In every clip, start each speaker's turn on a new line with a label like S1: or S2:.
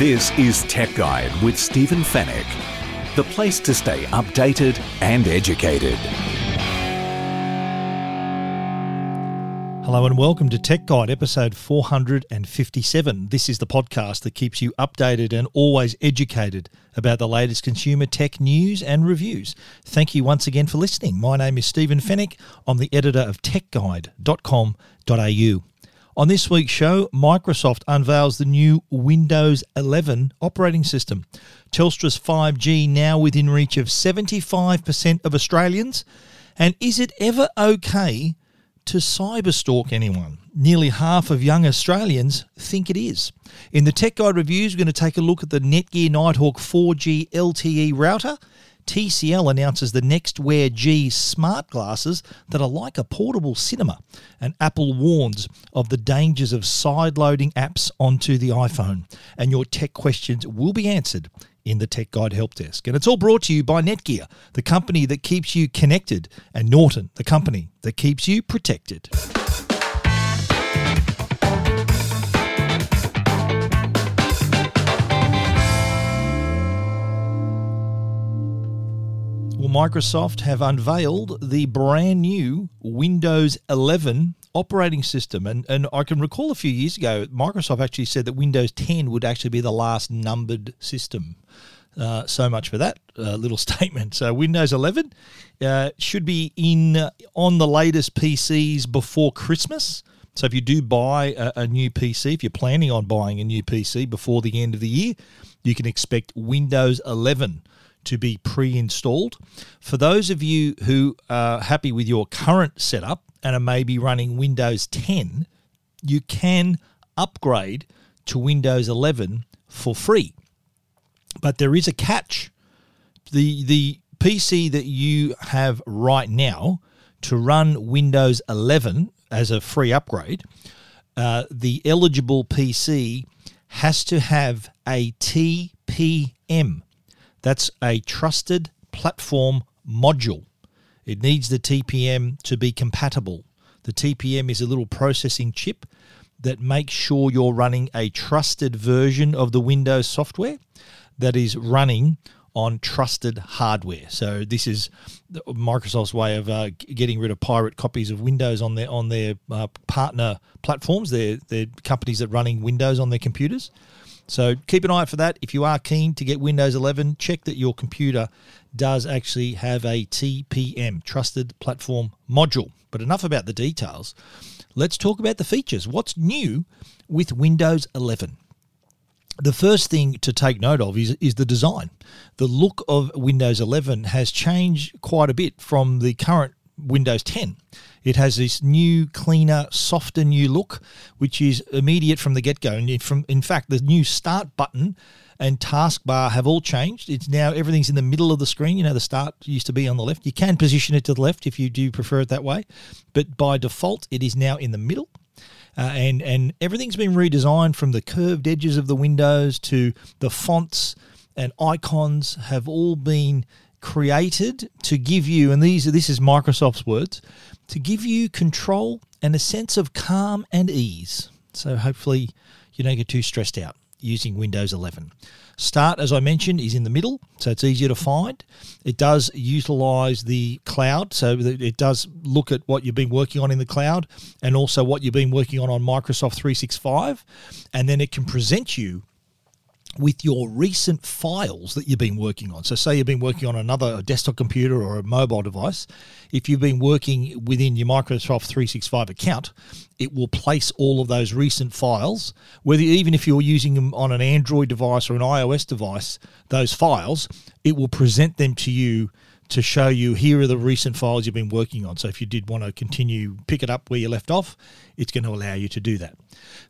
S1: This is Tech Guide with Stephen Fenech, the place to stay updated and educated.
S2: Hello and welcome to Tech Guide, episode 457. This is the podcast that keeps you updated and always educated about the latest consumer tech news and reviews. Thank you once again for listening. My name is Stephen Fenech. I'm the editor of techguide.com.au. On this week's show, Microsoft unveils the new Windows 11 operating system. Telstra's 5G now within reach of 75% of Australians. And is it ever okay to cyberstalk anyone. Nearly half of young Australians think it is. In the Tech Guide reviews, we're going to take a look at the Netgear Nighthawk 4G LTE router. TCL announces the NxtWear G smart glasses that are like a portable cinema, and Apple warns of the dangers of sideloading apps onto the iPhone. And your tech questions will be answered in the Tech Guide Help Desk. And it's all brought to you by Netgear, the company that keeps you connected, and Norton, the company that keeps you protected. Microsoft have unveiled the brand new Windows 11 operating system. And, and I can recall a few years ago, Microsoft actually said that Windows 10 would actually be the last numbered system. Uh, so much for that uh, little statement. So Windows 11 uh, should be in uh, on the latest PCs before Christmas. So if you do buy a, a, new PC, if you're planning on buying a new PC before the end of the year, you can expect Windows 11 to be pre-installed. For those of you who are happy with your current setup and are maybe running Windows 10, you can upgrade to Windows 11 for free. But there is a catch. The the PC that you have right now to run Windows 11 as a free upgrade, uh, the eligible PC has to have a TPM. That's a trusted platform module. It needs the TPM to be compatible. The TPM is a little processing chip that makes sure you're running a trusted version of the Windows software that is running on trusted hardware. So this is Microsoft's way of uh, getting rid of pirate copies of Windows on their on their uh, partner platforms. They're, they're companies that running Windows on their computers. So keep an eye out for that. If you are keen to get Windows 11, check that your computer does actually have a TPM, Trusted Platform Module. But enough about the details. Let's talk about the features. What's new with Windows 11? The first thing to take note of is, is the design. The look of Windows 11 has changed quite a bit from the current Windows 10. It has this new, cleaner, softer new look, which is immediate from the get go. And from, in fact, the new start button and taskbar have all changed. It's now everything's in the middle of the screen. You know, the start used to be on the left. You can position it to the left if you do prefer it that way, but by default, it is now in the middle. Uh, and and everything's been redesigned from the curved edges of the windows to the fonts and icons have all been created to give you, and these this is Microsoft's words, to give you control and a sense of calm and ease. So hopefully you don't get too stressed out using Windows 11. Start, as I mentioned, is in the middle, so it's easier to find. It does utilize the cloud, so it does look at what you've been working on in the cloud and also what you've been working on on Microsoft 365, and then it can present you with your recent files that you've been working on. So, say you've been working on another desktop computer or a mobile device. If you've been working within your Microsoft 365 account, it will place all of those recent files, whether even if you're using them on an Android device or an iOS device, those files, it will present them to you to show you here are the recent files you've been working on. So if you did want to continue, pick it up where you left off, it's going to allow you to do that.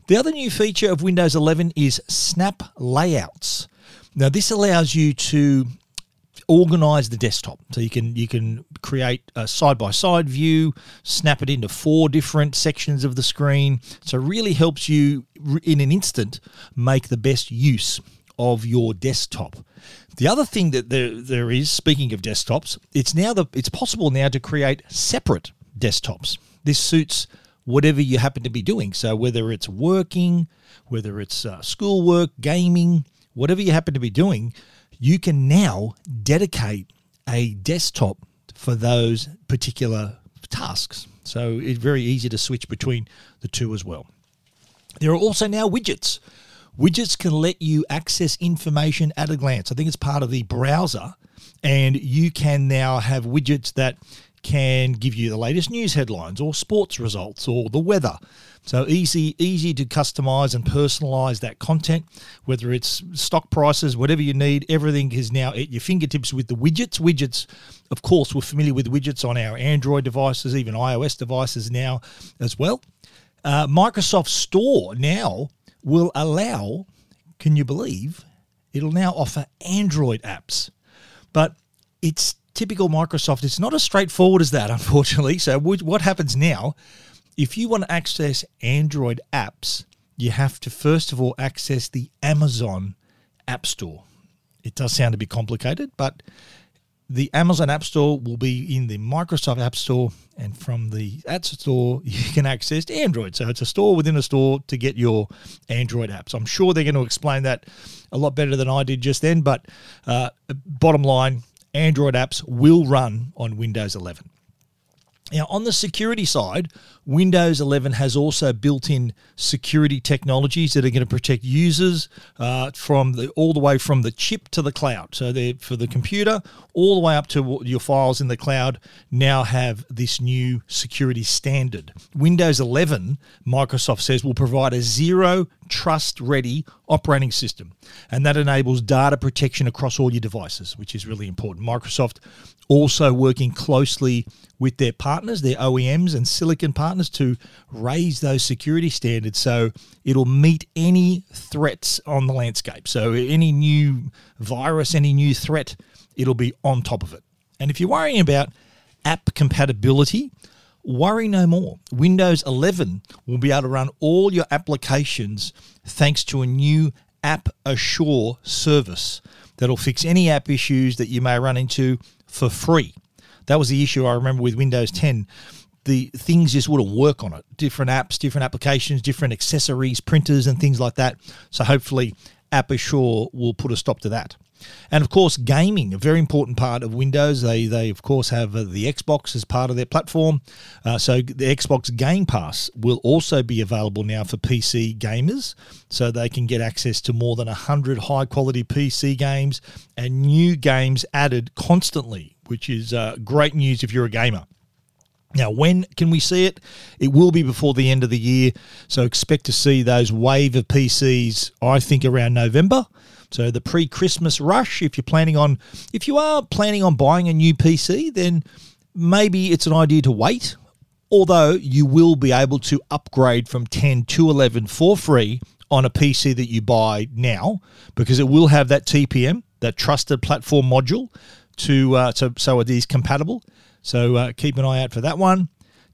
S2: The other new feature of Windows 11 is Snap Layouts. Now, this allows you to organize the desktop so you can you can create a side by side view snap it into four different sections of the screen so really helps you in an instant make the best use of your desktop the other thing that there there is, speaking of desktops, it's now the it's possible now to create separate desktops. This suits whatever you happen to be doing. So whether it's working, whether it's uh, schoolwork, gaming, whatever you happen to be doing, you can now dedicate a desktop for those particular tasks. So it's very easy to switch between the two as well. There are also now widgets. Widgets can let you access information at a glance. I think it's part of the browser, and you can now have widgets that can give you the latest news headlines or sports results or the weather. So easy, easy to customize and personalize that content, whether it's stock prices, whatever you need, everything is now at your fingertips with the widgets. Widgets, of course, we're familiar with widgets on our Android devices, even iOS devices now as well. Uh, Microsoft Store now will allow, can you believe, it'll now offer Android apps. But it's typical Microsoft. It's not as straightforward as that, unfortunately. So, what happens now? If you want to access Android apps, you have to first of all access the Amazon App Store. It does sound a bit complicated, but the Amazon App Store will be in the Microsoft App Store, and from the App Store, you can access Android. So it's a store within a store to get your Android apps. I'm sure they're going to explain that a lot better than I did just then, but uh, bottom line, Android apps will run on Windows 11. Now, on the security side, Windows 11 has also built in security technologies that are going to protect users uh, from the, all the way from the chip to the cloud. So, for the computer, all the way up to your files in the cloud, now have this new security standard. Windows 11, Microsoft says, will provide a zero trust ready operating system, and that enables data protection across all your devices, which is really important. Microsoft also working closely with their partners, their OEMs and silicon partners to raise those security standards so it'll meet any threats on the landscape. So, any new virus, any new threat, it'll be on top of it. And if you're worrying about app compatibility, worry no more. Windows 11 will be able to run all your applications thanks to a new App Assure service that'll fix any app issues that you may run into for free. That was the issue I remember with Windows 10. The things just wouldn't work on it. Different apps, different applications, different accessories, printers, and things like that. So hopefully, App Assure will put a stop to that. And of course, gaming, a very important part of Windows. They, they of course, have uh, the Xbox as part of their platform. Uh, so the Xbox Game Pass will also be available now for PC gamers. So they can get access to more than 100 high quality PC games and new games added constantly, which is uh, great news if you're a gamer. Now, when can we see it? It will be before the end of the year. So expect to see those wave of PCs, I think, around November. So the pre-Christmas rush, if you're planning on, if you are planning on buying a new PC, then maybe it's an idea to wait. Although you will be able to upgrade from 10 to 11 for free on a PC that you buy now, because it will have that TPM, that trusted platform module, to uh, so so it is compatible. So uh, keep an eye out for that one.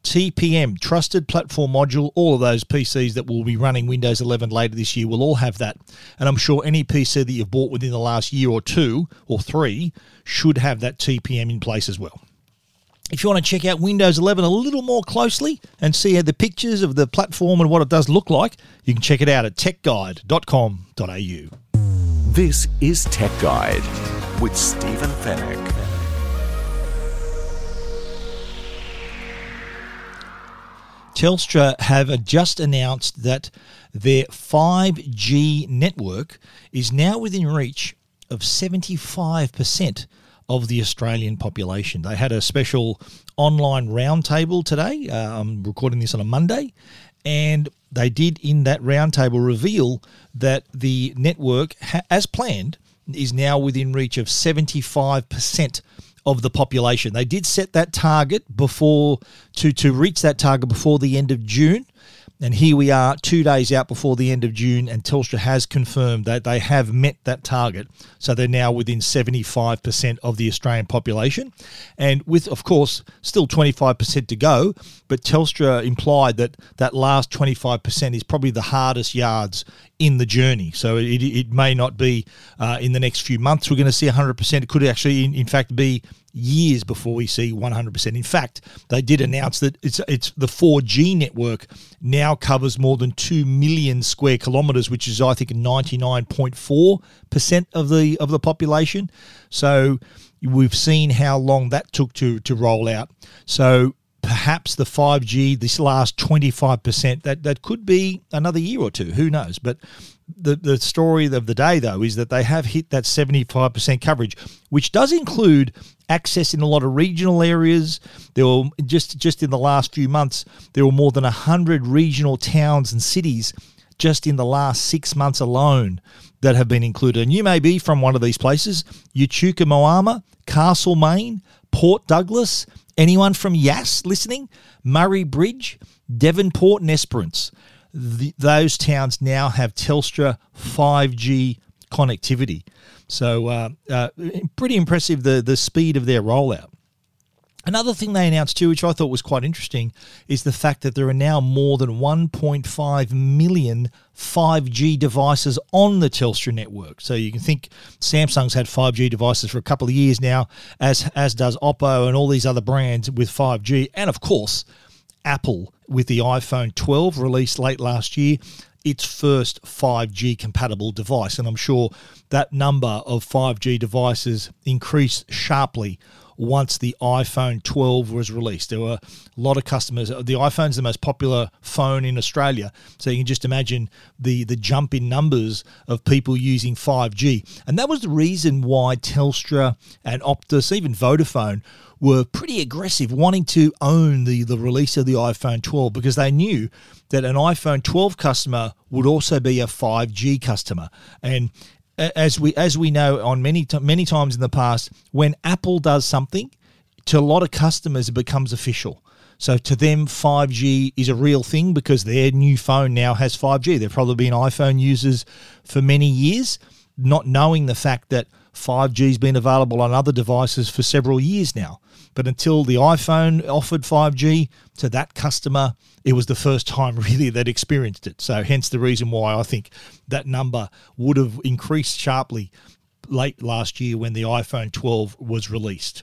S2: TPM, Trusted Platform Module, all of those PCs that will be running Windows 11 later this year will all have that. And I'm sure any PC that you've bought within the last year or two or three should have that TPM in place as well. If you want to check out Windows 11 a little more closely and see the pictures of the platform and what it does look like, you can check it out at techguide.com.au.
S1: This is Tech Guide with Stephen Fenech.
S2: Telstra have just announced that their 5G network is now within reach of 75% of the Australian population. They had a special online roundtable today. Uh, I'm recording this on a Monday, and they did in that roundtable reveal that the network, as planned, is now within reach of 75% of the population. They did set that target before to to reach that target before the end of June. And here we are, two days out before the end of June, and Telstra has confirmed that they have met that target. So they're now within 75% of the Australian population. And with, of course, still 25% to go, but Telstra implied that that last 25% is probably the hardest yards in the journey. So it, it may not be uh, in the next few months we're going to see 100%. It could actually, in, in fact, be years before we see 100%. In fact, they did announce that it's it's the 4G network now covers more than 2 million square kilometers, which is I think 99.4% of the of the population. So we've seen how long that took to to roll out. So perhaps the 5G, this last 25%, that, that could be another year or two. Who knows? But the, the story of the day, though, is that they have hit that 75% coverage, which does include access in a lot of regional areas. There were just just in the last few months, there were more than 100 regional towns and cities just in the last six months alone that have been included. And you may be from one of these places Echuca Moama, Castlemaine, Port Douglas, Anyone from Yass listening? Murray Bridge, Devonport, and Esperance. The, those towns now have Telstra 5G connectivity. So, uh, uh, pretty impressive the, the speed of their rollout. Another thing they announced too, which I thought was quite interesting, is the fact that there are now more than 1.5 million 5G devices on the Telstra network. So you can think Samsung's had 5G devices for a couple of years now, as as does Oppo and all these other brands with 5G, and of course, Apple with the iPhone 12 released late last year its first 5G compatible device. And I'm sure that number of 5G devices increased sharply once the iPhone 12 was released. There were a lot of customers. The iPhone's the most popular phone in Australia, so you can just imagine the the jump in numbers of people using 5G. And that was the reason why Telstra and Optus, even Vodafone, were pretty aggressive, wanting to own the, the release of the iPhone 12 because they knew that an iPhone 12 customer would also be a 5G customer. And as we as we know on many many times in the past, when Apple does something, to a lot of customers it becomes official. So to them, 5G is a real thing because their new phone now has 5G. They've probably been iPhone users for many years, not knowing the fact that 5G has been available on other devices for several years now. But until the iPhone offered 5G to that customer, it was the first time really that experienced it. So, hence the reason why I think that number would have increased sharply late last year when the iPhone 12 was released.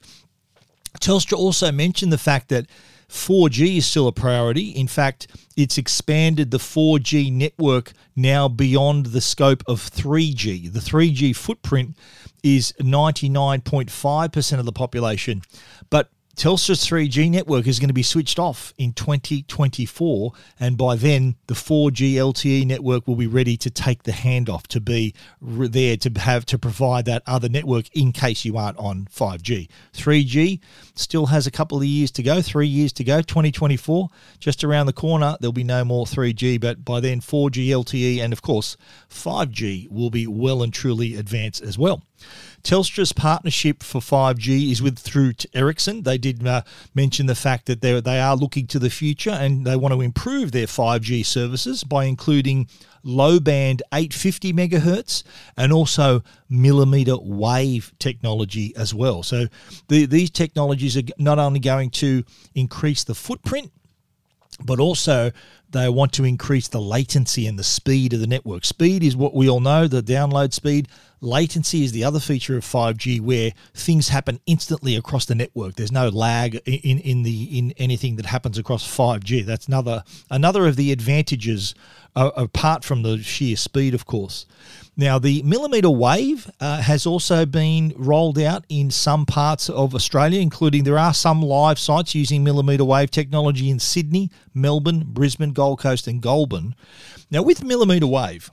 S2: Telstra also mentioned the fact that 4G is still a priority. In fact, it's expanded the 4G network now beyond the scope of 3G. The 3G footprint is 99.5% of the population, but Telstra's 3G network is going to be switched off in 2024, and by then the 4G LTE network will be ready to take the handoff to be there to have to provide that other network in case you aren't on 5G. 3G still has a couple of years to go, three years to go. 2024 just around the corner. There'll be no more 3G, but by then 4G LTE and of course 5G will be well and truly advanced as well. Telstra's partnership for 5G is with through Ericsson. They did uh, mention the fact that they they are looking to the future and they want to improve their 5G services by including low band 850 megahertz and also millimeter wave technology as well. So the, these technologies are not only going to increase the footprint but also they want to increase the latency and the speed of the network. Speed is what we all know, the download speed. Latency is the other feature of 5G where things happen instantly across the network. There's no lag in, in the in anything that happens across 5G. That's another another of the advantages uh, apart from the sheer speed, of course. Now, the millimeter wave uh, has also been rolled out in some parts of Australia, including there are some live sites using millimeter wave technology in Sydney, Melbourne, Brisbane, Gold Coast, and Goulburn. Now, with millimeter wave,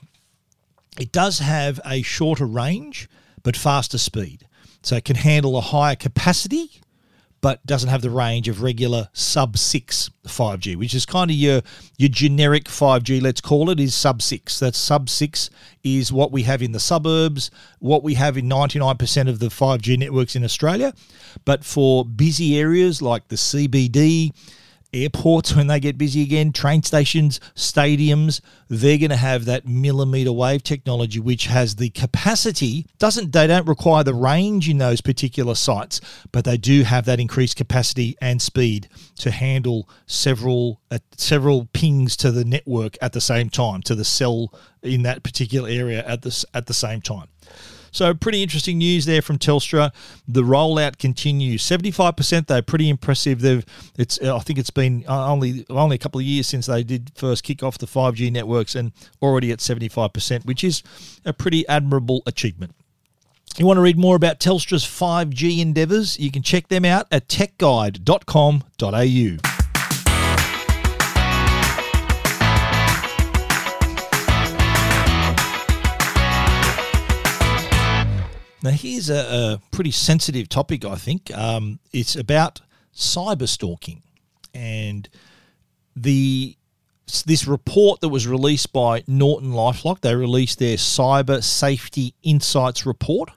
S2: it does have a shorter range but faster speed. So it can handle a higher capacity but doesn't have the range of regular sub 6 5G, which is kind of your your generic 5G, let's call it, is sub 6. That sub 6 is what we have in the suburbs, what we have in 99% of the 5G networks in Australia. But for busy areas like the CBD, airports when they get busy again, train stations, stadiums, they're going to have that millimeter wave technology which has the capacity doesn't they don't require the range in those particular sites, but they do have that increased capacity and speed to handle several uh, several pings to the network at the same time to the cell in that particular area at this at the same time. So pretty interesting news there from Telstra. The rollout continues. Seventy five percent though, pretty impressive. They've it's I think it's been uh, only only a couple of years since they did first kick off the five G networks, and already at seventy five percent, which is a pretty admirable achievement. You want to read more about Telstra's 5G endeavours? You can check them out at techguide.com.au. Now, here's a, a pretty sensitive topic, I think. Um, it's about cyber stalking. And the this report that was released by Norton LifeLock, they released their Cyber Safety Insights report.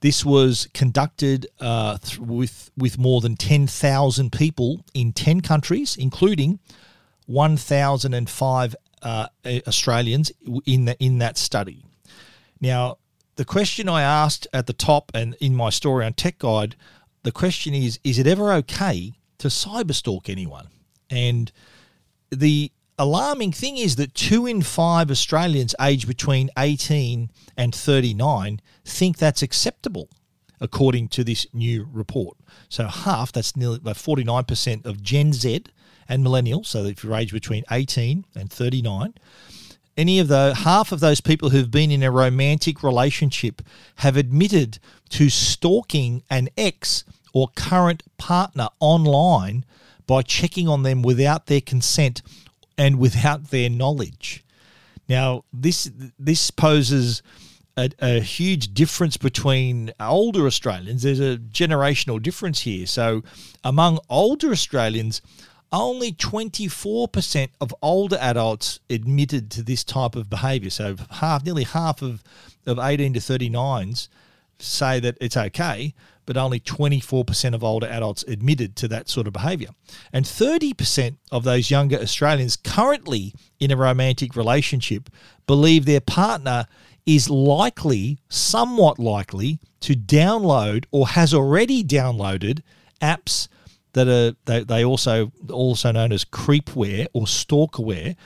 S2: This was conducted uh, th- with with more than ten thousand people in ten countries, including one thousand and five uh, Australians in the, in that study. Now, the question I asked at the top and in my story on Tech Guide, the question is: Is it ever okay to cyberstalk anyone? And the alarming thing is that two in five Australians aged between 18 and 39 think that's acceptable, according to this new report. So half, that's nearly about 49% of Gen Z and millennials, so if you're aged between 18 and 39, any of the half of those people who've been in a romantic relationship have admitted to stalking an ex or current partner online by checking on them without their consent and without their knowledge. Now, this this poses a, a, huge difference between older Australians. There's a generational difference here. So, among older Australians, only 24% of older adults admitted to this type of behavior. So half, nearly half of, of 18 to 39s say that it's okay, but only 24% of older adults admitted to that sort of behavior. And 30% of those younger Australians currently in a romantic relationship believe their partner is likely, somewhat likely, to download or has already downloaded apps – that are they, they also also known as creepware or stalkerware,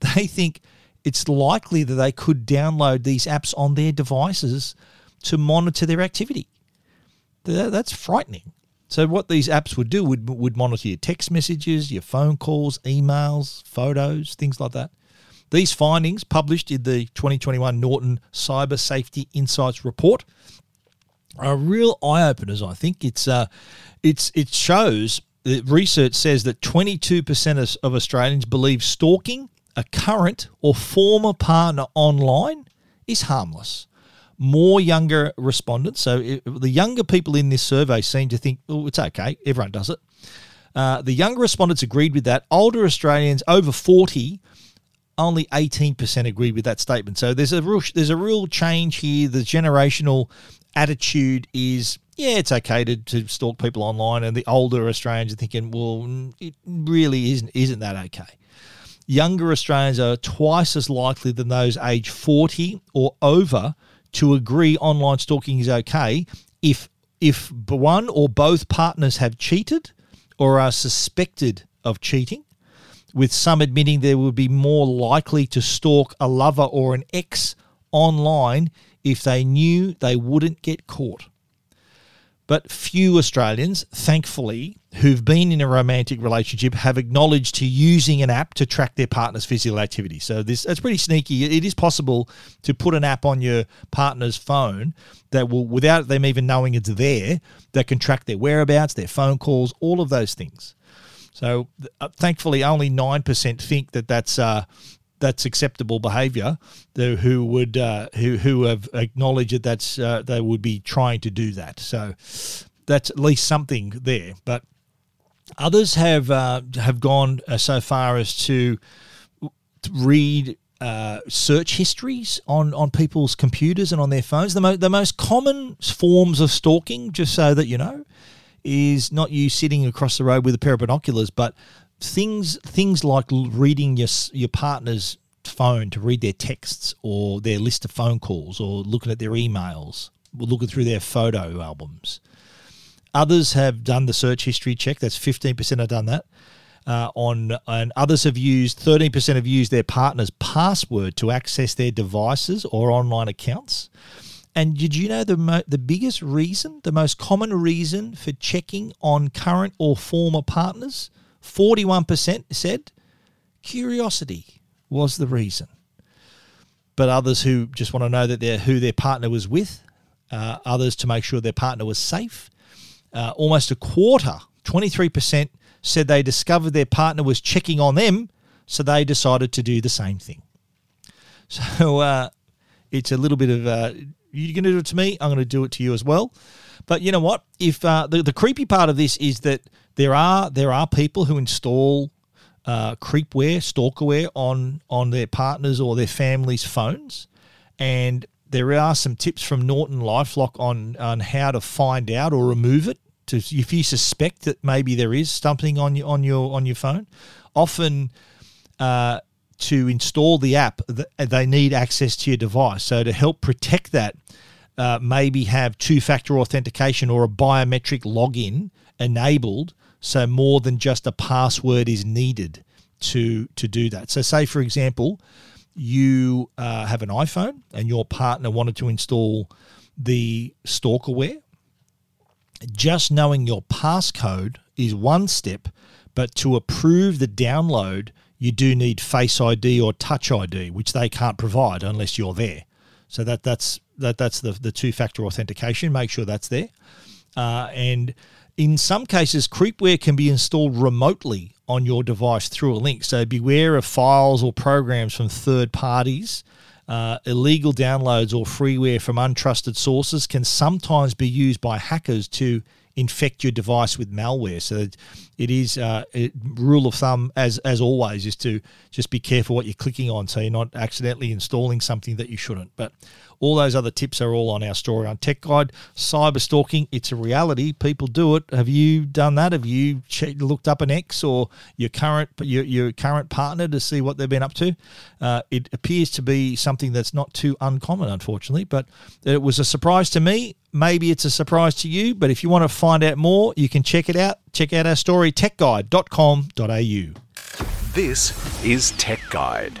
S2: they think it's likely that they could download these apps on their devices to monitor their activity. That's frightening. So what these apps would do would would monitor your text messages, your phone calls, emails, photos, things like that. These findings, published in the 2021 Norton Cyber Safety Insights Report, are real eye openers. I think it's uh, it's it shows that research says that 22% of Australians believe stalking a current or former partner online is harmless. More younger respondents, so the younger people in this survey seem to think, oh, it's okay, everyone does it. Uh, the younger respondents agreed with that. Older Australians over 40 only 18% agreed with that statement. So there's a real there's a real change here. The generational attitude is yeah, it's okay to, to stalk people online, and the older Australians are thinking, well, it really isn't isn't that okay? Younger Australians are twice as likely than those age 40 or over to agree online stalking is okay if if one or both partners have cheated or are suspected of cheating, with some admitting they would be more likely to stalk a lover or an ex online if they knew they wouldn't get caught. But few Australians, thankfully, who've been in a romantic relationship have acknowledged to using an app to track their partner's physical activity. So this it's pretty sneaky. It is possible to put an app on your partner's phone that will, without them even knowing it's there, that can track their whereabouts, their phone calls, all of those things. So uh, thankfully, only nine percent think that that's uh, that's acceptable behaviour, who would uh, who who have acknowledged that that's uh, they would be trying to do that. So that's at least something there. But others have uh, have gone uh, so far as to read uh, search histories on, on people's computers and on their phones. The, mo- the most common forms of stalking, just so that you know, is not you sitting across the road with a pair of binoculars, but things things like reading your your partner's phone to read their texts or their list of phone calls or looking at their emails, or looking through their photo albums. Others have done the search history check. That's fifteen percent have done that. Uh, on and others have used 13% have used their partner's password to access their devices or online accounts. And did you know the mo- the biggest reason, the most common reason for checking on current or former partners? 41% said curiosity was the reason. But others who just want to know that they're who their partner was with, uh, others to make sure their partner was safe. Uh, almost a quarter, 23%, said they discovered their partner was checking on them, so they decided to do the same thing. So uh, it's a little bit of uh, you're going to do it to me, I'm going to do it to you as well. But you know what? If uh, the the creepy part of this is that there are there are people who install uh, creepware, stalkerware on on their partners or their families' phones, and there are some tips from Norton LifeLock on on how to find out or remove it. To if you suspect that maybe there is something on your on your on your phone, often. Uh, to install the app, they need access to your device. So to help protect that, uh, maybe have two-factor authentication or a biometric login enabled so more than just a password is needed to to do that. So say for example, you uh, have an iPhone and your partner wanted to install the stalkerware. Just knowing your passcode is one step, but to approve the download, you do need Face ID or Touch ID, which they can't provide unless you're there. So that that's that that's the the two factor authentication. Make sure that's there, uh, and in some cases, creepware can be installed remotely on your device through a link. So beware of files or programs from third parties. Uh, illegal downloads or freeware from untrusted sources can sometimes be used by hackers to infect your device with malware. So it is uh, a rule of thumb, as as always, is to just be careful what you're clicking on, so you're not accidentally installing something that you shouldn't. But all those other tips are all on our story on Tech Guide. Cyber stalking, it's a reality. People do it. Have you done that? Have you looked up an ex or your current your, your current partner to see what they've been up to? Uh, it appears to be something that's not too uncommon, unfortunately. But it was a surprise to me. Maybe it's a surprise to you. But if you want to find out more, you can check it out. Check out our story, techguide.com.au.
S1: This is Tech Guide.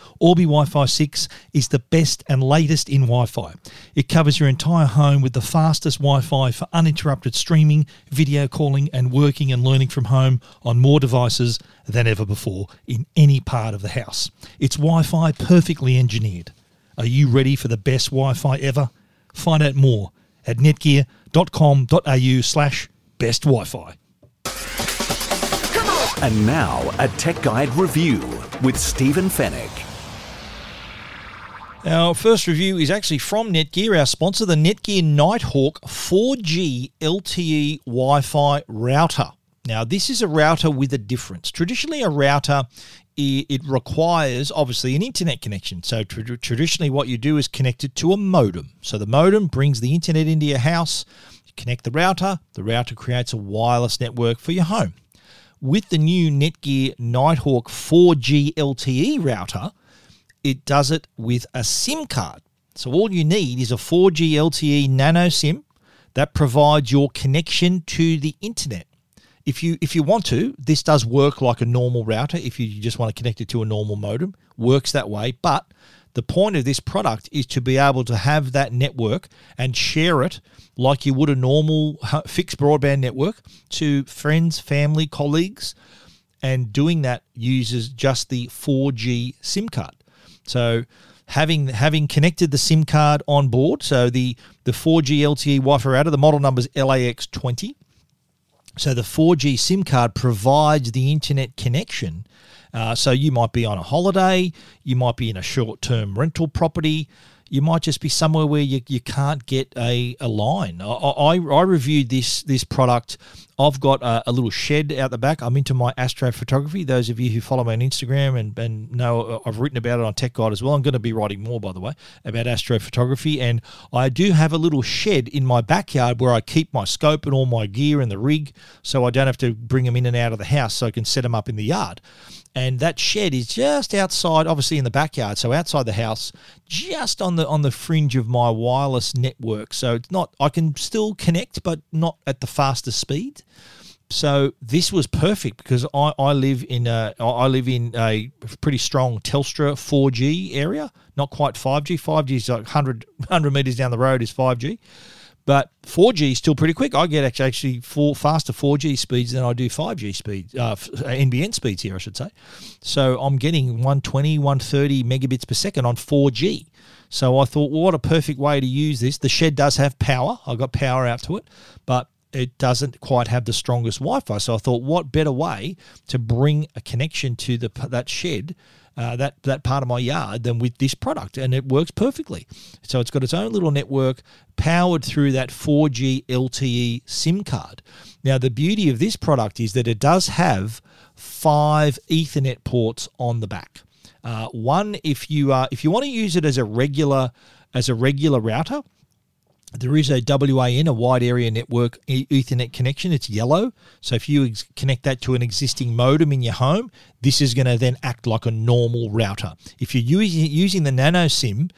S2: Orbi Wi Fi 6 is the best and latest in Wi Fi. It covers your entire home with the fastest Wi Fi for uninterrupted streaming, video calling, and working and learning from home on more devices than ever before in any part of the house. It's Wi Fi perfectly engineered. Are you ready for the best Wi Fi ever? Find out more at netgear.com.au slash best Wi Fi.
S1: And now, a Tech Guide review with Stephen Fenech.
S2: Our first review is actually from Netgear, our sponsor, the Netgear Nighthawk 4G LTE Wi Fi router. Now, this is a router with a difference. Traditionally, a router it requires obviously an internet connection. So tra- traditionally, what you do is connect it to a modem. So the modem brings the internet into your house. You connect the router. The router creates a wireless network for your home. With the new Netgear Nighthawk 4G LTE router, it does it with a SIM card. So all you need is a 4G LTE nano SIM that provides your connection to the internet. If you if you want to, this does work like a normal router. If you just want to connect it to a normal modem, works that way. But the point of this product is to be able to have that network and share it like you would a normal fixed broadband network to friends, family, colleagues, and doing that uses just the 4G SIM card. So having having connected the SIM card on board, so the the 4G LTE Wi-Fi router, the model number is LAX20. So the 4G SIM card provides the internet connection. Uh, so you might be on a holiday, you might be in a short-term rental property, you might just be somewhere where you, you can't get a, a line. I, I, I reviewed this this product. I've got a, a, little shed out the back. I'm into my astrophotography. Those of you who follow me on Instagram and, and know uh, I've written about it on Tech Guide as well. I'm going to be writing more, by the way, about astrophotography. And I do have a little shed in my backyard where I keep my scope and all my gear and the rig so I don't have to bring them in and out of the house so I can set them up in the yard and that shed is just outside obviously in the backyard so outside the house just on the on the fringe of my wireless network so it's not i can still connect but not at the fastest speed so this was perfect because I, I live in a I live in a pretty strong Telstra 4G area, not quite 5G. 5G is like 100, 100 meters down the road is 5G. But 4G is still pretty quick. I get actually four faster 4G speeds than I do 5G speed, uh, NBN speeds here, I should say. So I'm getting 120, 130 megabits per second on 4G. So I thought, well, what a perfect way to use this. The shed does have power. I got power out to it, but it doesn't quite have the strongest Wi-Fi. So I thought, what better way to bring a connection to the that shed uh, that that part of my yard than with this product, and it works perfectly. So it's got its own little network powered through that 4G LTE SIM card. Now the beauty of this product is that it does have five Ethernet ports on the back. Uh, one, if you uh, if you want to use it as a regular as a regular router, there is a WAN, a wide area network Ethernet connection. It's yellow. So if you ex- connect that to an existing modem in your home, this is going to then act like a normal router. If you're using, using the nano SIM,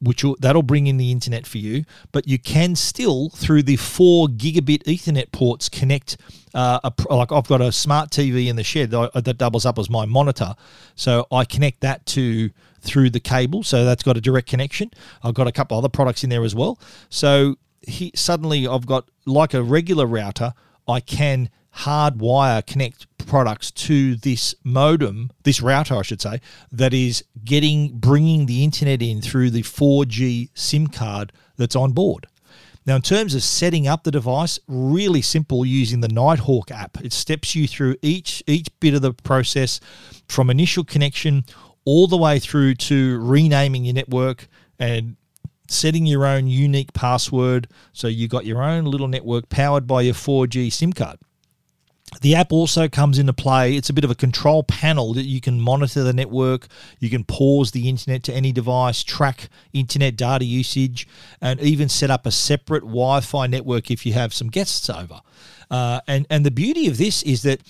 S2: which will, that'll bring in the internet for you, but you can still through the four gigabit Ethernet ports connect. Uh, a, like I've got a smart TV in the shed that, that doubles up as my monitor, so I connect that to through the cable. So that's got a direct connection. I've got a couple other products in there as well. So he, suddenly I've got like a regular router, I can hardwire connect products to this modem, this router, I should say, that is getting bringing the internet in through the 4G SIM card that's on board. Now, in terms of setting up the device, really simple using the Nighthawk app. It steps you through each each bit of the process from initial connection all the way through to renaming your network and setting your own unique password. So you've got your own little network powered by your 4G SIM card. The app also comes into play. It's a bit of a control panel that you can monitor the network. You can pause the internet to any device, track internet data usage, and even set up a separate Wi Fi network if you have some guests over. Uh, and and the beauty of this is that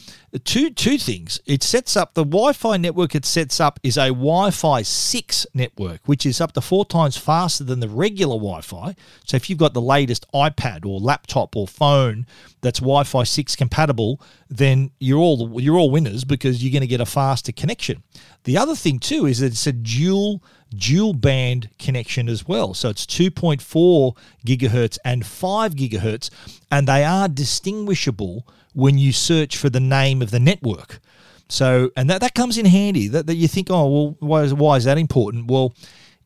S2: two two things. It sets up the Wi-Fi network. It sets up is a Wi-Fi six network, which is up to four times faster than the regular Wi-Fi. So if you've got the latest iPad or laptop or phone that's Wi-Fi six compatible, then you're all you're all winners because you're going to get a faster connection. The other thing too is that it's a dual dual band connection as well. So it's 2.4 gigahertz and 5 gigahertz, and they are distinguishable when you search for the name of the network. So, and that, that comes in handy that, that you think, oh, well, why is, why is that important? Well,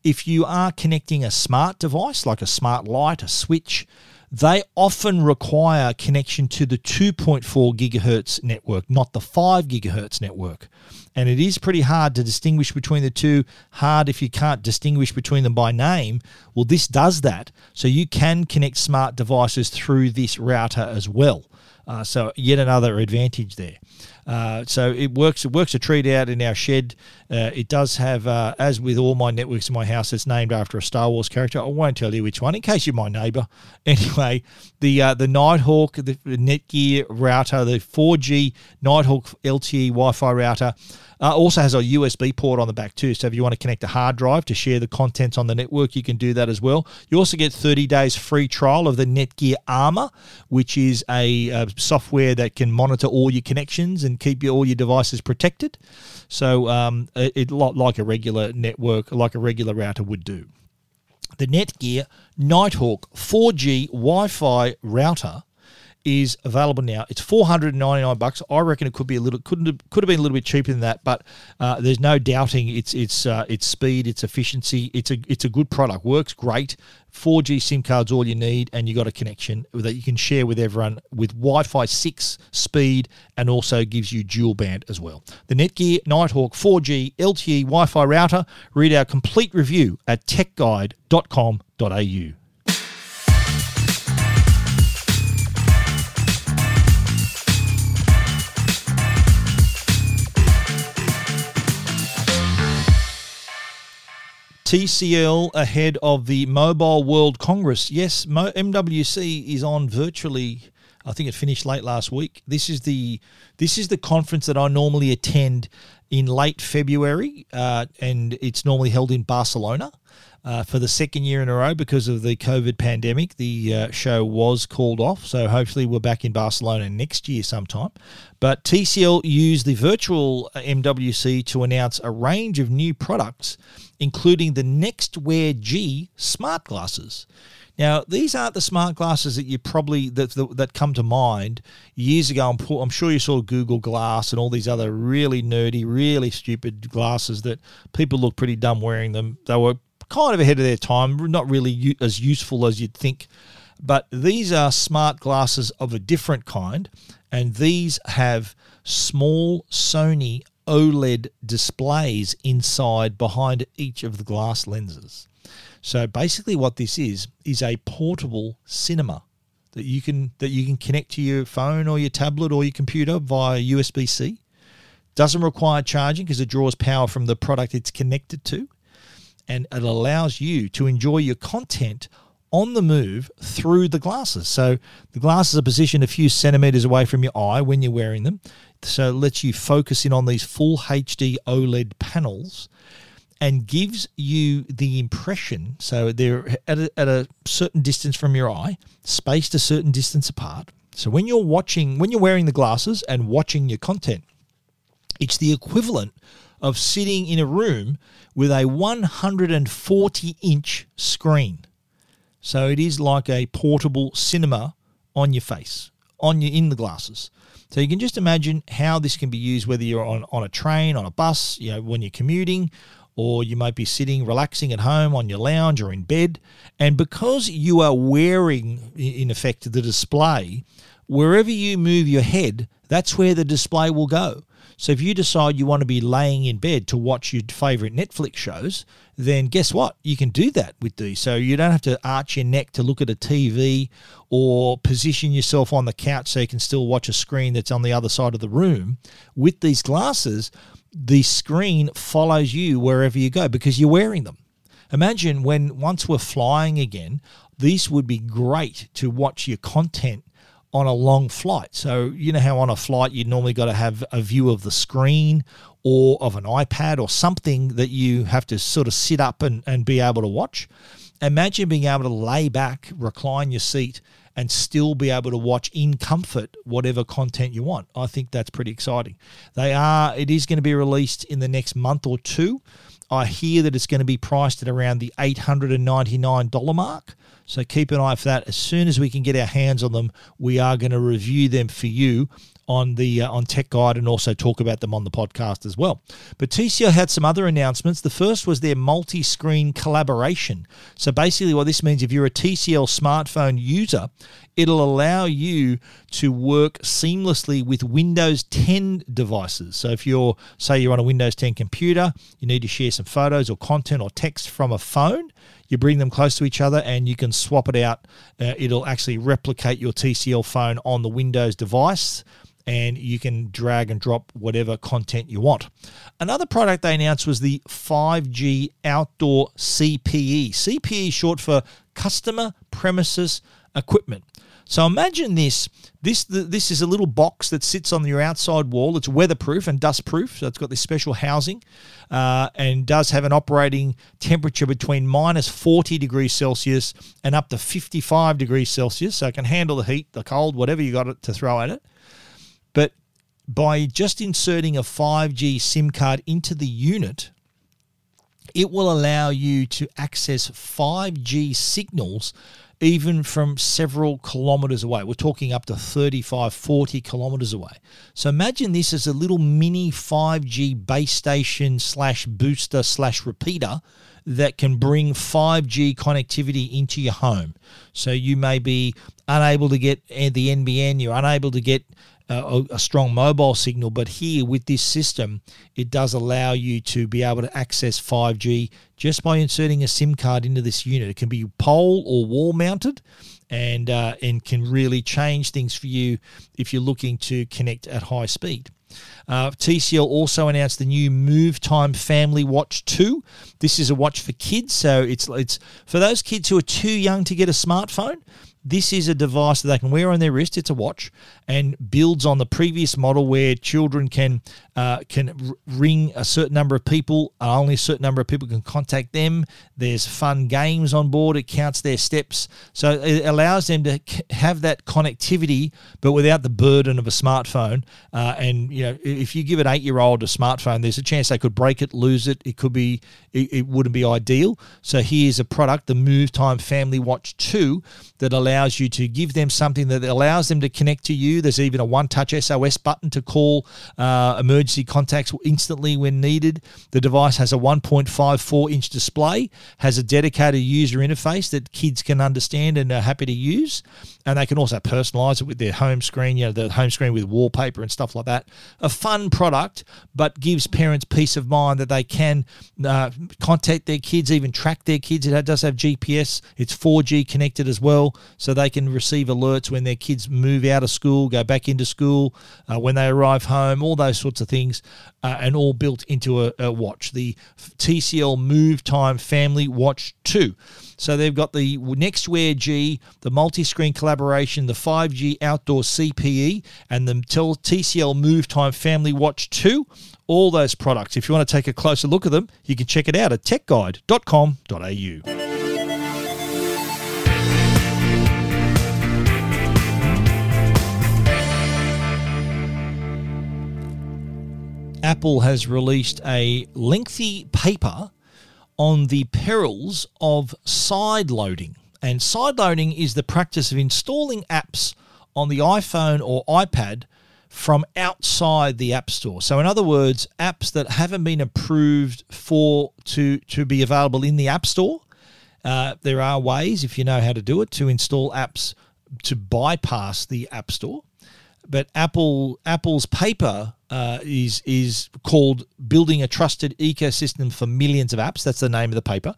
S2: if you are connecting a smart device like a smart light, a switch, they often require connection to the 2.4 gigahertz network, not the 5 gigahertz network. And it is pretty hard to distinguish between the two, hard if you can't distinguish between them by name. Well, this does that. So you can connect smart devices through this router as well. Uh, so yet another advantage there. Uh, so it works. It works a treat out in our shed. Uh, it does have, uh, as with all my networks in my house, it's named after a Star Wars character. I won't tell you which one, in case you're my neighbour. Anyway, the uh, the Nighthawk, the Netgear router, the 4G Nighthawk LTE Wi-Fi router. Uh, also has a USB port on the back too. So if you want to connect a hard drive to share the contents on the network, you can do that as well. You also get 30 days free trial of the Netgear Armor, which is a, a software that can monitor all your connections and keep your, all your devices protected. So um, it, it like a regular network, like a regular router would do. The Netgear Nighthawk 4G Wi-Fi router is available now. It's four hundred and ninety nine bucks. I reckon it could be a little couldn't have, could have been a little bit cheaper than that, but uh, there's no doubting its its uh, its speed, its efficiency. It's a it's a good product. Works great. 4G SIM cards all you need, and you got a connection that you can share with everyone with Wi-Fi six speed, and also gives you dual band as well. The Netgear Nighthawk 4G LTE Wi-Fi router. Read our complete review at techguide.com.au. TCL ahead of the Mobile World Congress. Yes, MWC is on virtually. I think it finished late last week. This is the this is the conference that I normally attend in late February, uh, and it's normally held in Barcelona. Uh, for the second year in a row because of the COVID pandemic. The uh, show was called off, so hopefully we're back in Barcelona next year sometime. But TCL used the virtual uh, MWC to announce a range of new products, including the NxtWear G smart glasses. Now, these aren't the smart glasses that you probably that that come to mind years ago. I'm, I'm sure you saw Google Glass and all these other really nerdy, really stupid glasses that people look pretty dumb wearing them. They were kind of ahead of their time, not really as useful as you'd think. But these are smart glasses of a different kind, and these have small Sony OLED displays inside behind each of the glass lenses. So basically what this is is a portable cinema that you can that you can connect to your phone or your tablet or your computer via USB-C. Doesn't require charging because it draws power from the product it's connected to and it allows you to enjoy your content on the move through the glasses. So the glasses are positioned a few centimeters away from your eye when you're wearing them. So it lets you focus in on these full HD OLED panels and gives you the impression so they're at a, at a certain distance from your eye, spaced a certain distance apart. So when you're watching, when you're wearing the glasses and watching your content, it's the equivalent of sitting in a room with a 140 inch screen. So it is like a portable cinema on your face, on your in the glasses. So you can just imagine how this can be used whether you're on, on a train, on a bus, you know, when you're commuting, or you might be sitting relaxing at home on your lounge or in bed. And because you are wearing, in effect, the display, wherever you move your head, that's where the display will go. So if you decide you want to be laying in bed to watch your favorite Netflix shows, then guess what? You can do that with these. So you don't have to arch your neck to look at a TV or position yourself on the couch so you can still watch a screen that's on the other side of the room. With these glasses, the screen follows you wherever you go because you're wearing them. Imagine when once we're flying again, these would be great to watch your content on a long flight. So, you know how on a flight you'd normally got to have a view of the screen or of an iPad or something that you have to sort of sit up and, and be able to watch. Imagine being able to lay back, recline your seat, and still be able to watch in comfort whatever content you want. I think that's pretty exciting. They are, it is going to be released in the next month or two. I hear that it's going to be priced at around the $899 mark. So keep an eye for that. As soon as we can get our hands on them, we are going to review them for you on the uh, on Tech Guide and also talk about them on the podcast as well. But TCL had some other announcements. The first was their multi-screen collaboration. So basically, what this means, if you're a TCL smartphone user, it'll allow you to work seamlessly with Windows 10 devices. So if you're say you're on a Windows 10 computer, you need to share some photos or content or text from a phone you bring them close to each other and you can swap it out. Uh, it'll actually replicate your TCL phone on the Windows device and you can drag and drop whatever content you want. Another product they announced was the 5G Outdoor CPE. CPE short for Customer Premises Equipment. So imagine this. This this is a little box that sits on your outside wall. It's weatherproof and dustproof, so it's got this special housing, uh, and does have an operating temperature between minus 40 degrees Celsius and up to 55 degrees Celsius. So it can handle the heat, the cold, whatever you got to throw at it. But by just inserting a 5G SIM card into the unit, it will allow you to access 5G signals even from several kilometers away. We're talking up to 35, 40 kilometers away. So imagine this as a little mini 5G base station slash booster slash repeater that can bring 5G connectivity into your home. So you may be unable to get the NBN, you're unable to get a, a, strong mobile signal, but here with this system, it does allow you to be able to access 5G just by inserting a SIM card into this unit. It can be pole or wall mounted, and uh, and can really change things for you if you're looking to connect at high speed. Uh, TCL also announced the new Move Time Family Watch 2. This is a watch for kids, so it's it's for those kids who are too young to get a smartphone. This is a device that they can wear on their wrist. It's a watch and builds on the previous model where children can uh, can ring a certain number of people. Only a certain number of people can contact them. There's fun games on board. It counts their steps, so it allows them to have that connectivity, but without the burden of a smartphone. Uh, and you know, if you give an eight-year-old a smartphone, there's a chance they could break it, lose it. It could be, it, it wouldn't be ideal. So here's a product, the Move Time Family Watch Two, that allows you to give them something that allows them to connect to you there's even a one touch SOS button to call uh, emergency contacts instantly when needed. The device has a 1.54 inch display, has a dedicated user interface that kids can understand and are happy to use. And they can also personalize it with their home screen, you know, the home screen with wallpaper and stuff like that. A fun product, but gives parents peace of mind that they can uh, contact their kids, even track their kids. It does have GPS, it's 4G connected as well, so they can receive alerts when their kids move out of school, go back into school, uh, when they arrive home, all those sorts of things, uh, and all built into a, a watch. The TCL Move Time Family Watch 2. So they've got the NxtWear G, the multi screen collaboration, the 5G outdoor CPE, and the TCL Move Time Family Watch 2. All those products. If you want to take a closer look at them, you can check it out at techguide.com.au. Apple has released a lengthy paper on the perils of side loading. And side loading is the practice of installing apps on the iPhone or iPad from outside the App Store. So in other words, apps that haven't been approved for to to be available in the App Store. Uh, there are ways, if you know how to do it, to install apps to bypass the App Store but Apple Apple's paper uh, is is called "Building a Trusted Ecosystem for Millions of Apps." That's the name of the paper.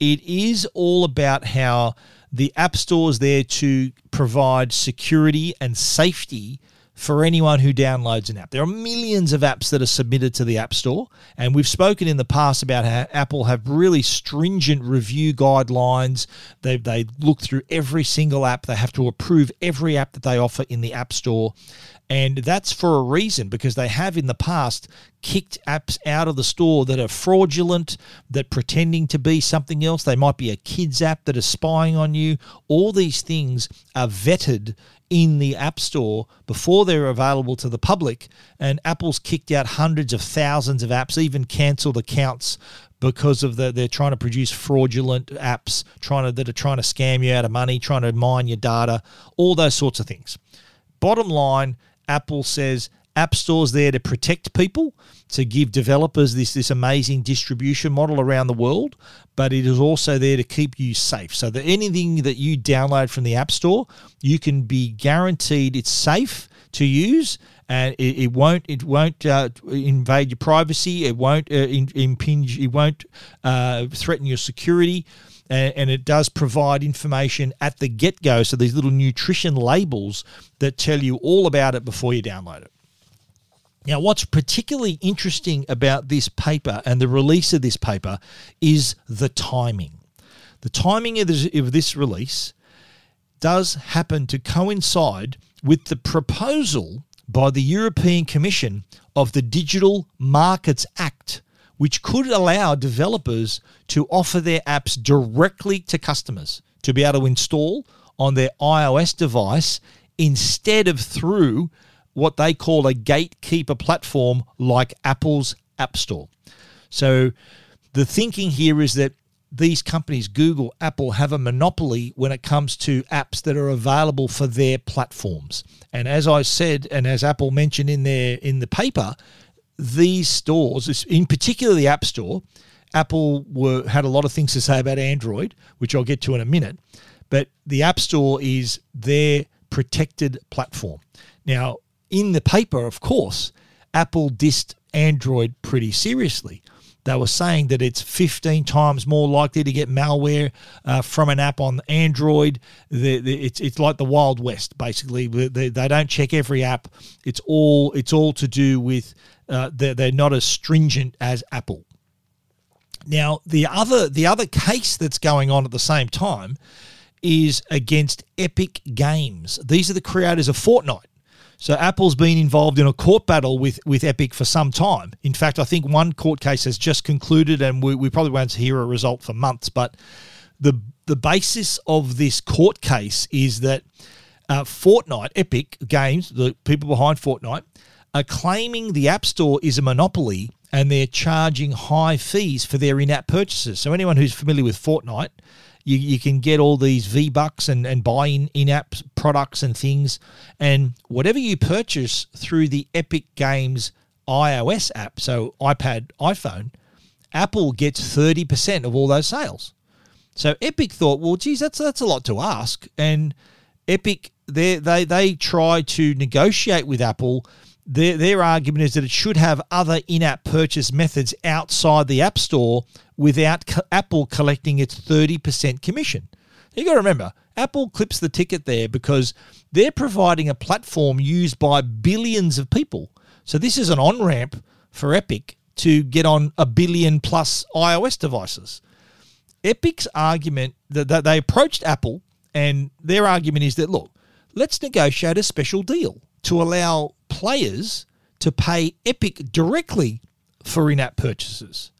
S2: It is all about how the App Store is there to provide security and safety for anyone who downloads an app. There are millions of apps that are submitted to the App Store, and we've spoken in the past about how Apple have really stringent review guidelines. They they look through every single app. They have to approve every app that they offer in the App Store. And that's for a reason because they have in the past kicked apps out of the store that are fraudulent, that pretending to be something else. They might be a kids app that is spying on you. All these things are vetted in the App Store before they're available to the public. And Apple's kicked out hundreds of thousands of apps, even cancelled accounts because of the they're trying to produce fraudulent apps, trying to that are trying to scam you out of money, trying to mine your data, all those sorts of things. Bottom line, Apple says App Store's there to protect people, to give developers this, this amazing distribution model around the world, but it is also there to keep you safe. So that anything that you download from the App Store, you can be guaranteed it's safe to use and it, it won't it won't uh, invade your privacy. It won't uh, in, impinge. It won't uh, threaten your security. And, and it does provide information at the get go. So these little nutrition labels that tell you all about it before you download it. Now, what's particularly interesting about this paper and the release of this paper is the timing. The timing of this, of this release does happen to coincide with the proposal by the European Commission of the Digital Markets Act, which could allow developers to offer their apps directly to customers to be able to install on their iOS device instead of through what they call a gatekeeper platform like Apple's App Store. So the thinking here is that these companies, Google, Apple, have a monopoly when it comes to apps that are available for their platforms. And as I said, and as Apple mentioned in their in the paper, these stores, in particular the App Store, Apple were had a lot of things to say about Android, which I'll get to in a minute. But the App Store is their protected platform. Now, in the paper, of course, Apple dissed Android pretty seriously. They were saying that it's 15 times more likely to get malware uh, from an app on Android. The, the, it's, it's like the Wild West, basically. They, they don't check every app. It's all it's all to do with uh, they're, they're not as stringent as Apple. Now, the other the other case that's going on at the same time is against Epic Games. These are the creators of Fortnite. So Apple's been involved in a court battle with, with Epic for some time. In fact, I think one court case has just concluded, and we, we probably won't hear a result for months. But the the basis of this court case is that uh, Fortnite, Epic Games, the people behind Fortnite, are claiming the App Store is a monopoly and they're charging high fees for their in-app purchases. So anyone who's familiar with Fortnite you, you can get all these V Bucks and, and buy in in app products and things. And whatever you purchase through the Epic Games iOS app, so iPad, iPhone, Apple gets 30% of all those sales. So Epic thought, well, geez, that's that's a lot to ask. And Epic, they they they try to negotiate with Apple their, their argument is that it should have other in app purchase methods outside the App Store without co- Apple collecting its 30% commission. You got to remember, Apple clips the ticket there because they're providing a platform used by billions of people. So this is an on ramp for Epic to get on a billion plus iOS devices. Epic's argument that, that they approached Apple, and their argument is that look, let's negotiate a special deal to allow players to pay Epic directly for in app purchases.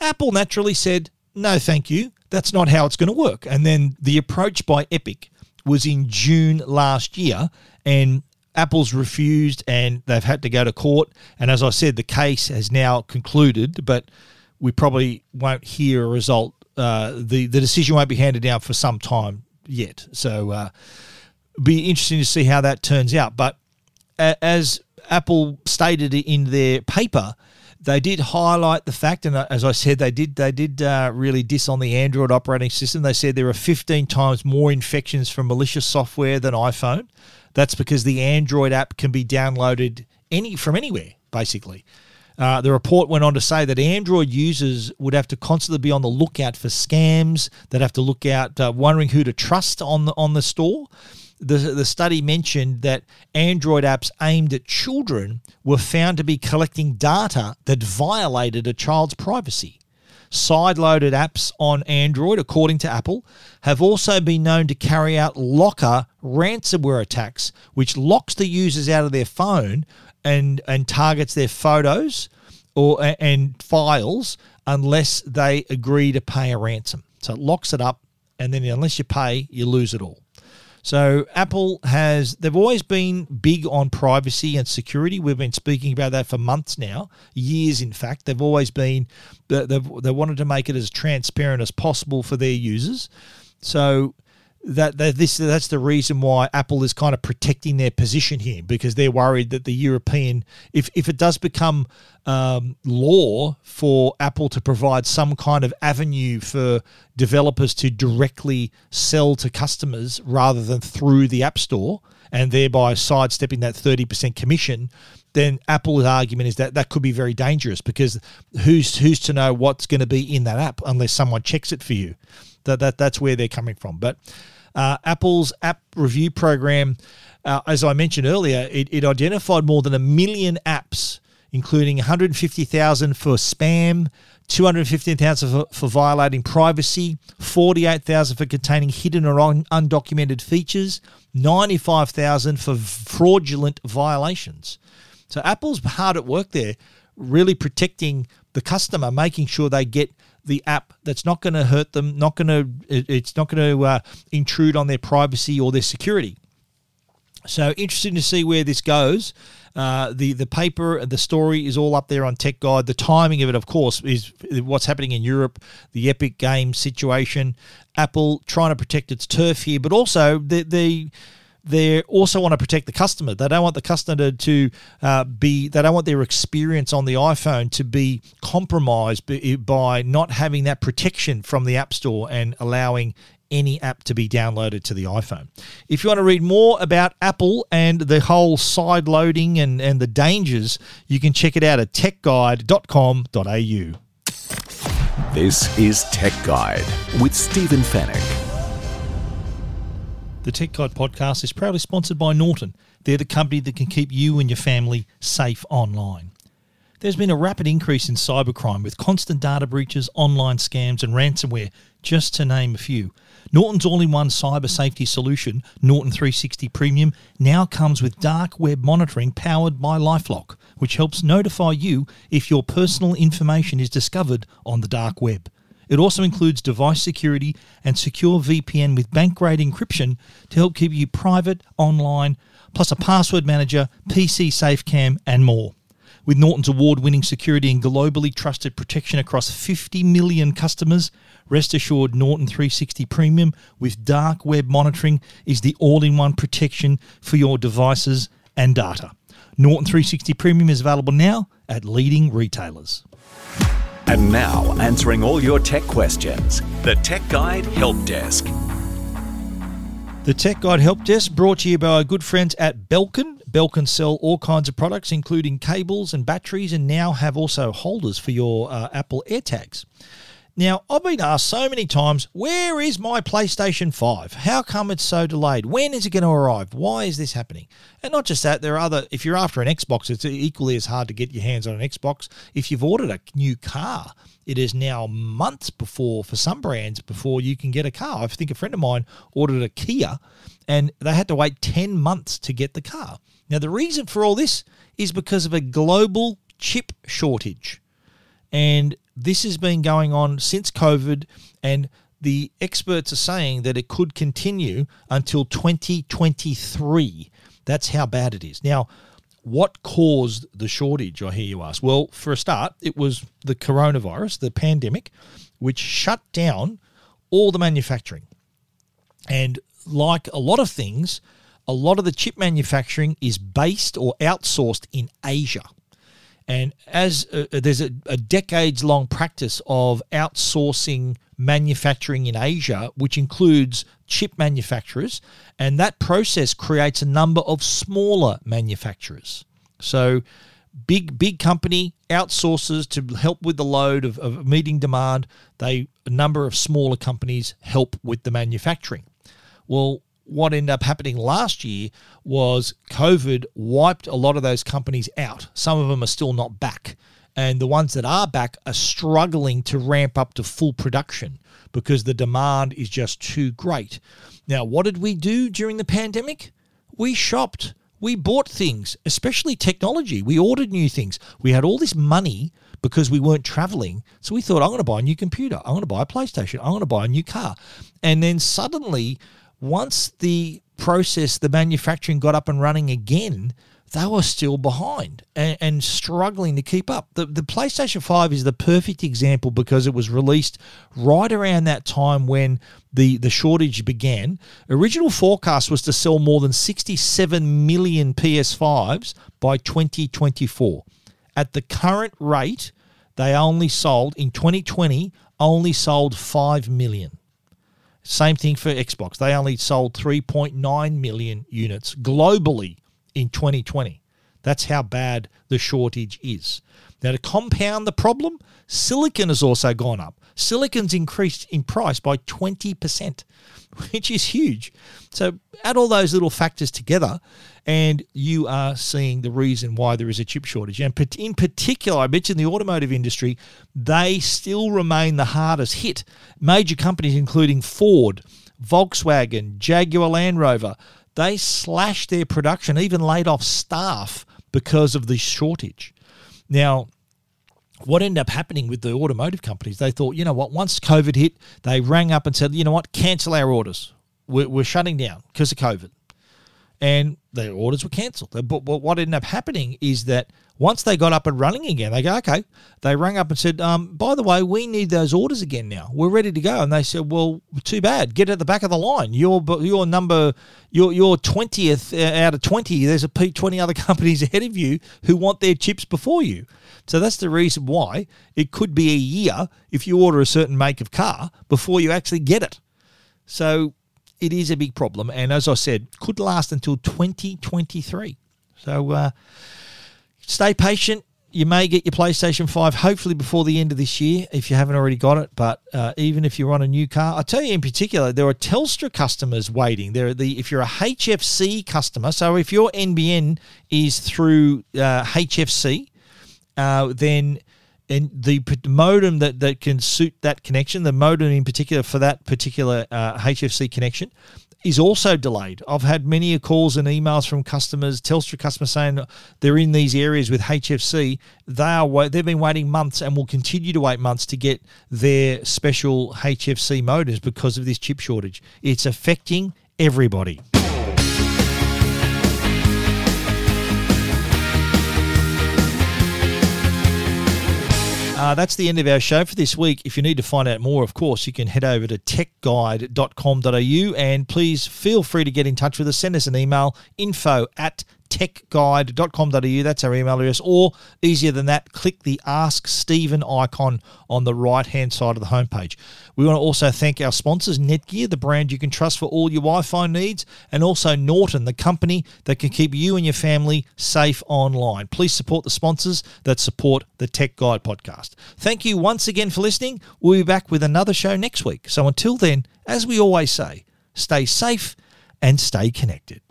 S2: Apple naturally said, no, thank you. That's not how it's going to work. And then the approach by Epic was in June last year, and Apple's refused and they've had to go to court. And as I said, the case has now concluded, but we probably won't hear a result. Uh, the, the decision won't be handed down for some time yet. So, uh, be interesting to see how that turns out. But as Apple stated in their paper, they did highlight the fact, and uh, as I said, they did they did uh, really diss on the Android operating system. They said there are 15 times more infections from malicious software than iPhone. That's because the Android app can be downloaded any from anywhere, basically. Uh, the report went on to say that Android users would have to constantly be on the lookout for scams. They'd have to look out, uh, wondering who to trust on the on the store the, the study mentioned that Android apps aimed at children were found to be collecting data that violated a child's privacy. Side-loaded apps on Android, according to Apple, have also been known to carry out locker ransomware attacks, which locks the users out of their phone and, and targets their photos or and files unless they agree to pay a ransom. So it locks it up, and then unless you pay, you lose it all. So Apple has they've always been big on privacy and security. We've been speaking about that for months now, years in fact. They've always been they've they wanted to make it as transparent as possible for their users. So that, this that's the reason why Apple is kind of protecting their position here because they're worried that the European if if it does become um, law for Apple to provide some kind of avenue for developers to directly sell to customers rather than through the App Store and thereby sidestepping that 30% commission, then Apple's argument is that that could be very dangerous because who's who's to know what's going to be in that app unless someone checks it for you. That, that that's where they're coming from. But uh, Apple's app review program, uh, as I mentioned earlier, it, it identified more than a million apps, including 150,000 for spam, 215,000 for, for violating privacy, 48,000 for containing hidden or un- undocumented features, 95,000 for fraudulent violations. So Apple's hard at work there, really protecting the customer, making sure they get the app that's not going to hurt them, not going to it's not going to uh, intrude on their privacy or their security. So interesting to see where this goes. Uh, the the paper, the story is all up there on Tech Guide. The timing of it, of course, is what's happening in Europe, the Epic Game situation, Apple trying to protect its turf here, but also the the they also want to protect the customer. They don't want the customer to uh, be, they don't want their experience on the iPhone to be compromised by not having that protection from the App Store and allowing any app to be downloaded to the iPhone. If you want to read more about Apple and the whole side loading and, and the dangers, you can check it out at techguide.com.au.
S1: This is Tech Guide with Stephen Fenech.
S2: The Tech Guide podcast is proudly sponsored by Norton. They're the company that can keep you and your family safe online. There's been a rapid increase in cybercrime with constant data breaches, online scams, and ransomware, just to name a few. Norton's all in one cyber safety solution, Norton 360 Premium, now comes with dark web monitoring powered by LifeLock, which helps notify you if your personal information is discovered on the dark web. It also includes device security and secure VPN with bank grade encryption to help keep you private online, plus a password manager, PC SafeCam, and more. With Norton's award winning security and globally trusted protection across 50 million customers, rest assured Norton 360 Premium with dark web monitoring is the all in one protection for your devices and data. Norton 360 Premium is available now at leading retailers.
S1: And now, answering all your tech questions, the Tech Guide Help Desk.
S2: The Tech Guide Help Desk brought to you by our good friends at Belkin. Belkin sell all kinds of products, including cables and batteries, and now have also holders for your uh, Apple AirTags. Now, I've been asked so many times, where is my PlayStation 5? How come it's so delayed? When is it going to arrive? Why is this happening? And not just that, there are other, if you're after an Xbox, it's equally as hard to get your hands on an Xbox. If you've ordered a new car, it is now months before, for some brands, before you can get a car. I think a friend of mine ordered a Kia and they had to wait 10 months to get the car. Now, the reason for all this is because of a global chip shortage. And this has been going on since COVID, and the experts are saying that it could continue until 2023. That's how bad it is. Now, what caused the shortage, I hear you ask? Well, for a start, it was the coronavirus, the pandemic, which shut down all the manufacturing. And like a lot of things, a lot of the chip manufacturing is based or outsourced in Asia. And as uh, uh there's a, a decades long practice of outsourcing manufacturing in Asia, which includes chip manufacturers, and that process creates a number of smaller manufacturers. So, big big company outsources to help with the load of, of meeting demand. They a number of smaller companies help with the manufacturing. Well, what ended up happening last year was COVID wiped a lot of those companies out. Some of them are still not back. And the ones that are back are struggling to ramp up to full production because the demand is just too great. Now, what did we do during the pandemic? We shopped. We bought things, especially technology. We ordered new things. We had all this money because we weren't traveling. So we thought, I'm going to buy a new computer. I'm going to buy a PlayStation. I'm going to buy a new car. And then suddenly, once the process, the manufacturing got up and running again, they were still behind and, and, struggling to keep up. The, the PlayStation 5 is the perfect example because it was released right around that time when the, the shortage began. Original forecast was to sell more than 67 million PS5s by 2024. At the current rate, they only sold in 2020 only sold 5 million. Same thing for Xbox. They only sold 3.9 million units globally in 2020. That's how bad the shortage is. Now, to compound the problem, silicon has also gone up. Silicon's increased in price by 20%, which is huge. So, add all those little factors together, and you are seeing the reason why there is a chip shortage. And in particular, I mentioned the automotive industry, they still remain the hardest hit. Major companies, including Ford, Volkswagen, Jaguar Land Rover, they slashed their production, even laid off staff because of the shortage. Now, what ended up happening with the automotive companies, they thought, you know what, once COVID hit, they rang up and said, you know what, cancel our orders. We're, we're shutting down because of COVID. And their orders were cancelled. But what ended up happening is that once they got up and running again, they go, okay. They rang up and said, um, by the way, we need those orders again now. We're ready to go. And they said, well, too bad. Get at the back of the line. Your your number, your your twentieth uh, out of twenty. There's a P twenty other companies ahead of you who want their chips before you. So that's the reason why it could be a year if you order a certain make of car before you actually get it. So it is a big problem, and as I said, could last until 2023. So. Uh, stay patient. You may get your PlayStation 5 hopefully before the end of this year if you haven't already got it. But uh, even if you're on a new car, I tell you in particular, there are Telstra customers waiting. There are the if you're a HFC customer, so if your NBN is through uh, HFC, uh, then and the modem that, that can suit that connection, the modem in particular for that particular HFC uh, connection, is also delayed. I've had many calls and emails from customers, Telstra customers saying they're in these areas with HFC. They are they've been waiting months and will continue to wait months to get their special HFC modems because of this chip shortage. It's affecting everybody. Uh, that's the end of our show for this week. If you need to find out more, of course, you can head over to techguide.com.au and please feel free to get in touch with us. Send us an email info at techguide.com.au. That's our email address. Or easier than that, click the Ask Stephen icon on the right hand side of the homepage. We want to also thank our sponsors, Netgear, the brand you can trust for all your Wi Fi needs, and also Norton, the company that can keep you and your family safe online. Please support the sponsors that support the Tech Guide podcast. Thank you once again for listening. We'll be back with another show next week. So until then, as we always say, stay safe and stay connected.